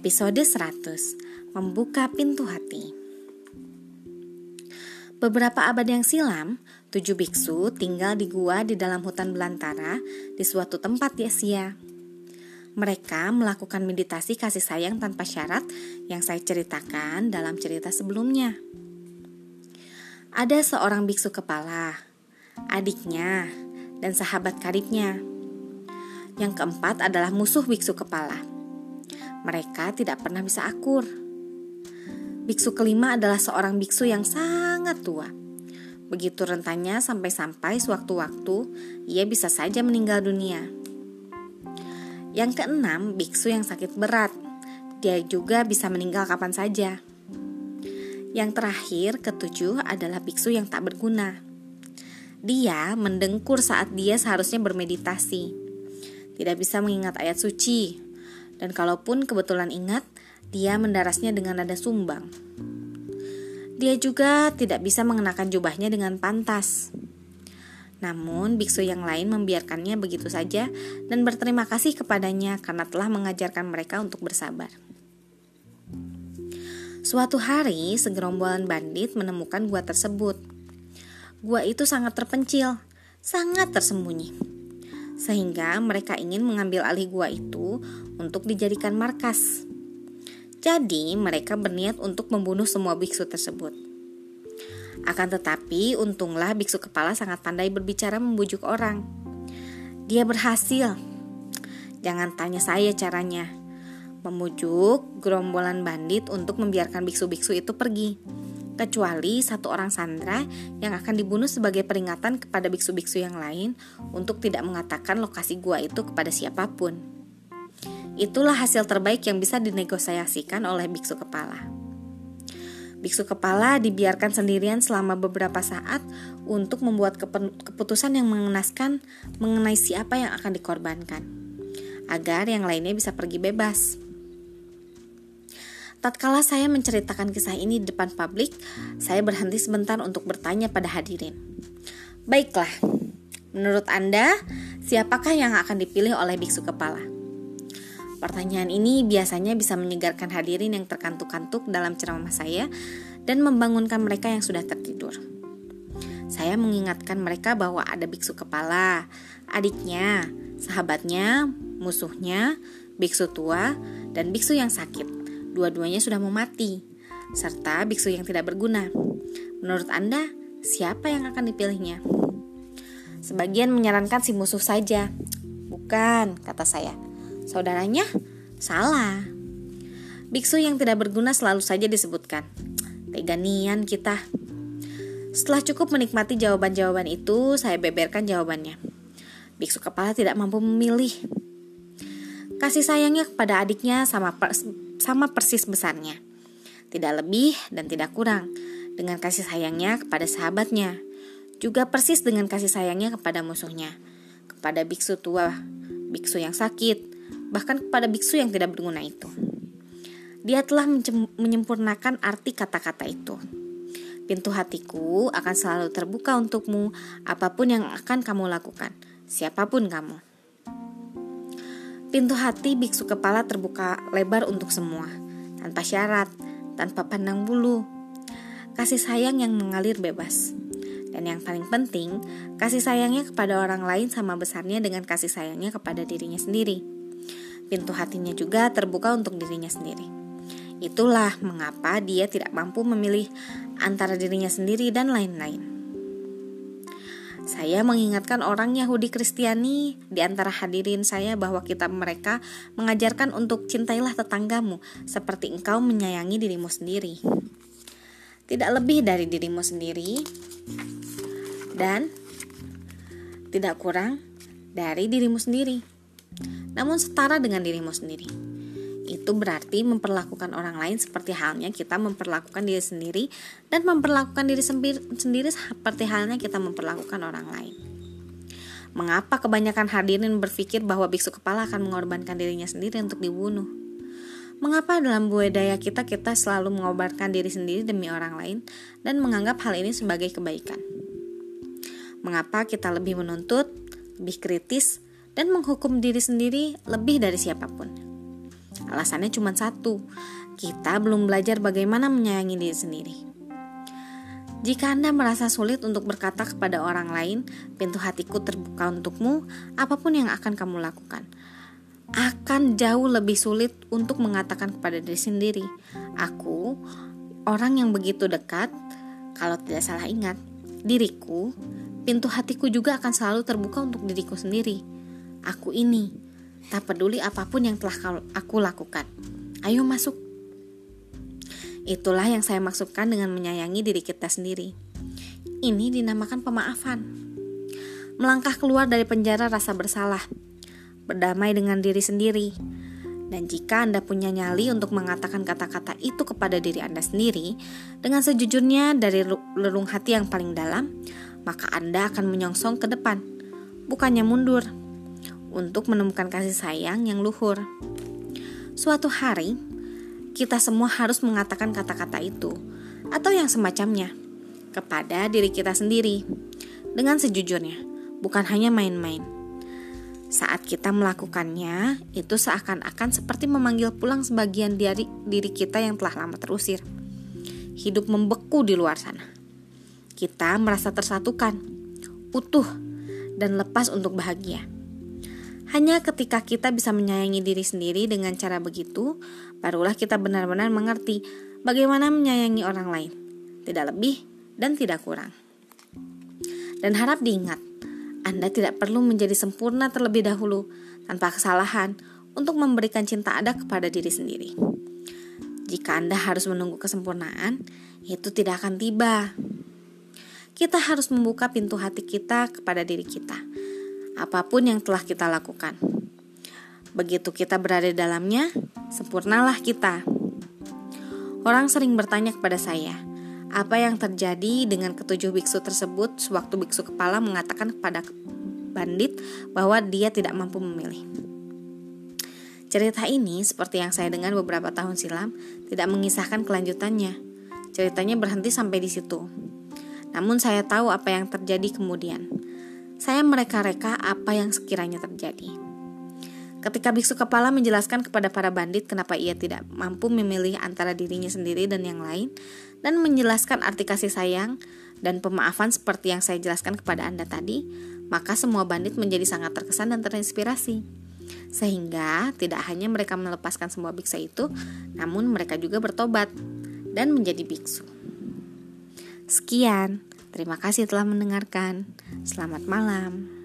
Episode 100 Membuka Pintu Hati Beberapa abad yang silam, tujuh biksu tinggal di gua di dalam hutan belantara di suatu tempat di Asia. Mereka melakukan meditasi kasih sayang tanpa syarat yang saya ceritakan dalam cerita sebelumnya. Ada seorang biksu kepala, adiknya, dan sahabat karibnya. Yang keempat adalah musuh biksu kepala mereka tidak pernah bisa akur. Biksu kelima adalah seorang biksu yang sangat tua. Begitu rentannya sampai-sampai sewaktu-waktu ia bisa saja meninggal dunia. Yang keenam, biksu yang sakit berat. Dia juga bisa meninggal kapan saja. Yang terakhir, ketujuh adalah biksu yang tak berguna. Dia mendengkur saat dia seharusnya bermeditasi. Tidak bisa mengingat ayat suci, dan kalaupun kebetulan ingat, dia mendarasnya dengan nada sumbang. Dia juga tidak bisa mengenakan jubahnya dengan pantas. Namun, biksu yang lain membiarkannya begitu saja dan berterima kasih kepadanya karena telah mengajarkan mereka untuk bersabar. Suatu hari, segerombolan bandit menemukan gua tersebut. Gua itu sangat terpencil, sangat tersembunyi sehingga mereka ingin mengambil alih gua itu untuk dijadikan markas. Jadi, mereka berniat untuk membunuh semua biksu tersebut. Akan tetapi, untunglah biksu kepala sangat pandai berbicara membujuk orang. Dia berhasil. Jangan tanya saya caranya. Memujuk gerombolan bandit untuk membiarkan biksu-biksu itu pergi kecuali satu orang sandra yang akan dibunuh sebagai peringatan kepada biksu-biksu yang lain untuk tidak mengatakan lokasi gua itu kepada siapa pun. Itulah hasil terbaik yang bisa dinegosiasikan oleh biksu kepala. Biksu kepala dibiarkan sendirian selama beberapa saat untuk membuat keputusan yang mengenaskan mengenai siapa yang akan dikorbankan, agar yang lainnya bisa pergi bebas. Tatkala saya menceritakan kisah ini di depan publik, saya berhenti sebentar untuk bertanya pada hadirin. Baiklah, menurut Anda, siapakah yang akan dipilih oleh biksu kepala? Pertanyaan ini biasanya bisa menyegarkan hadirin yang terkantuk-kantuk dalam ceramah saya dan membangunkan mereka yang sudah tertidur. Saya mengingatkan mereka bahwa ada biksu kepala, adiknya, sahabatnya, musuhnya, biksu tua, dan biksu yang sakit dua-duanya sudah mau mati, serta biksu yang tidak berguna. Menurut Anda, siapa yang akan dipilihnya? Sebagian menyarankan si musuh saja. Bukan, kata saya. Saudaranya? Salah. Biksu yang tidak berguna selalu saja disebutkan. Teganian kita. Setelah cukup menikmati jawaban-jawaban itu, saya beberkan jawabannya. Biksu kepala tidak mampu memilih. Kasih sayangnya kepada adiknya sama sama persis besarnya. Tidak lebih dan tidak kurang dengan kasih sayangnya kepada sahabatnya. Juga persis dengan kasih sayangnya kepada musuhnya. Kepada biksu tua, biksu yang sakit, bahkan kepada biksu yang tidak berguna itu. Dia telah menyempurnakan arti kata-kata itu. Pintu hatiku akan selalu terbuka untukmu, apa pun yang akan kamu lakukan, siapa pun kamu. Pintu hati biksu kepala terbuka lebar untuk semua, tanpa syarat, tanpa pandang bulu. Kasih sayang yang mengalir bebas. Dan yang paling penting, kasih sayangnya kepada orang lain sama besarnya dengan kasih sayangnya kepada dirinya sendiri. Pintu hatinya juga terbuka untuk dirinya sendiri. Itulah mengapa dia tidak mampu memilih antara dirinya sendiri dan lain-lain. Saya mengingatkan orang Yahudi Kristiani di antara hadirin saya bahwa kitab mereka mengajarkan untuk cintailah tetanggamu seperti engkau menyayangi dirimu sendiri. Tidak lebih dari dirimu sendiri dan tidak kurang dari dirimu sendiri. Namun setara dengan dirimu sendiri itu berarti memperlakukan orang lain seperti halnya kita memperlakukan diri sendiri dan memperlakukan diri sendiri seperti halnya kita memperlakukan orang lain. Mengapa kebanyakan hadirin berpikir bahwa biksu kepala akan mengorbankan dirinya sendiri untuk dibunuh? Mengapa dalam budaya kita kita selalu mengorbankan diri sendiri demi orang lain dan menganggap hal ini sebagai kebaikan? Mengapa kita lebih menuntut, lebih kritis, dan menghukum diri sendiri lebih dari siapa pun? Alasannya cuma satu, kita belum belajar bagaimana menyayangi diri sendiri. Jika Anda merasa sulit untuk berkata kepada orang lain, pintu hatiku terbuka untukmu, apa pun yang akan kamu lakukan. Akan jauh lebih sulit untuk mengatakan kepada diri sendiri, "Aku orang yang begitu dekat." Kalau tidak salah ingat, diriku, pintu hatiku juga akan selalu terbuka untuk diriku sendiri. Aku ini, tak peduli apa pun yang telah aku lakukan. Ayo masuk. Itulah yang saya maksudkan dengan menyayangi diri kita sendiri. Ini dinamakan pemaafan. Melangkah keluar dari penjara rasa bersalah, berdamai dengan diri sendiri. Dan jika Anda punya nyali untuk mengatakan kata-kata itu kepada diri Anda sendiri, dengan sejujurnya dari lelung hati yang paling dalam, maka Anda akan menyongsong ke depan, bukannya mundur, untuk menemukan kasih sayang yang luhur. Suatu hari, kita semua harus mengatakan kata-kata itu atau yang semacamnya kepada diri kita sendiri dengan sejujurnya, bukan hanya main-main. Saat kita melakukannya, itu seakan-akan seperti memanggil pulang sebagian dari diri kita yang telah lama terusir. Hidup membeku di luar sana. Kita merasa tersatukan, utuh, dan lepas untuk bahagia. Hanya ketika kita bisa menyayangi diri sendiri dengan cara begitu, barulah kita benar-benar mengerti bagaimana menyayangi orang lain, tidak lebih dan tidak kurang. Dan harap diingat, Anda tidak perlu menjadi sempurna terlebih dahulu tanpa kesalahan untuk memberikan cinta Anda kepada diri sendiri. Jika Anda harus menunggu kesempurnaan, itu tidak akan tiba. Kita harus membuka pintu hati kita kepada diri kita apa pun yang telah kita lakukan. Begitu kita berada dalamnya, sempurnalah kita. Orang sering bertanya kepada saya, apa yang terjadi dengan ketujuh biksu tersebut sewaktu biksu kepala mengatakan kepada bandit bahwa dia tidak mampu memilih. Cerita ini, seperti yang saya dengar beberapa tahun silam, tidak mengisahkan kelanjutannya. Ceritanya berhenti sampai di situ. Namun saya tahu apa yang terjadi kemudian saya mereka-reka apa yang sekiranya terjadi. Ketika biksu kepala menjelaskan kepada para bandit kenapa ia tidak mampu memilih antara dirinya sendiri dan yang lain, dan menjelaskan arti kasih sayang dan pemaafan seperti yang saya jelaskan kepada Anda tadi, maka semua bandit menjadi sangat terkesan dan terinspirasi. Sehingga tidak hanya mereka melepaskan semua biksa itu, namun mereka juga bertobat dan menjadi biksu. Sekian. Terima kasih telah mendengarkan. Selamat malam.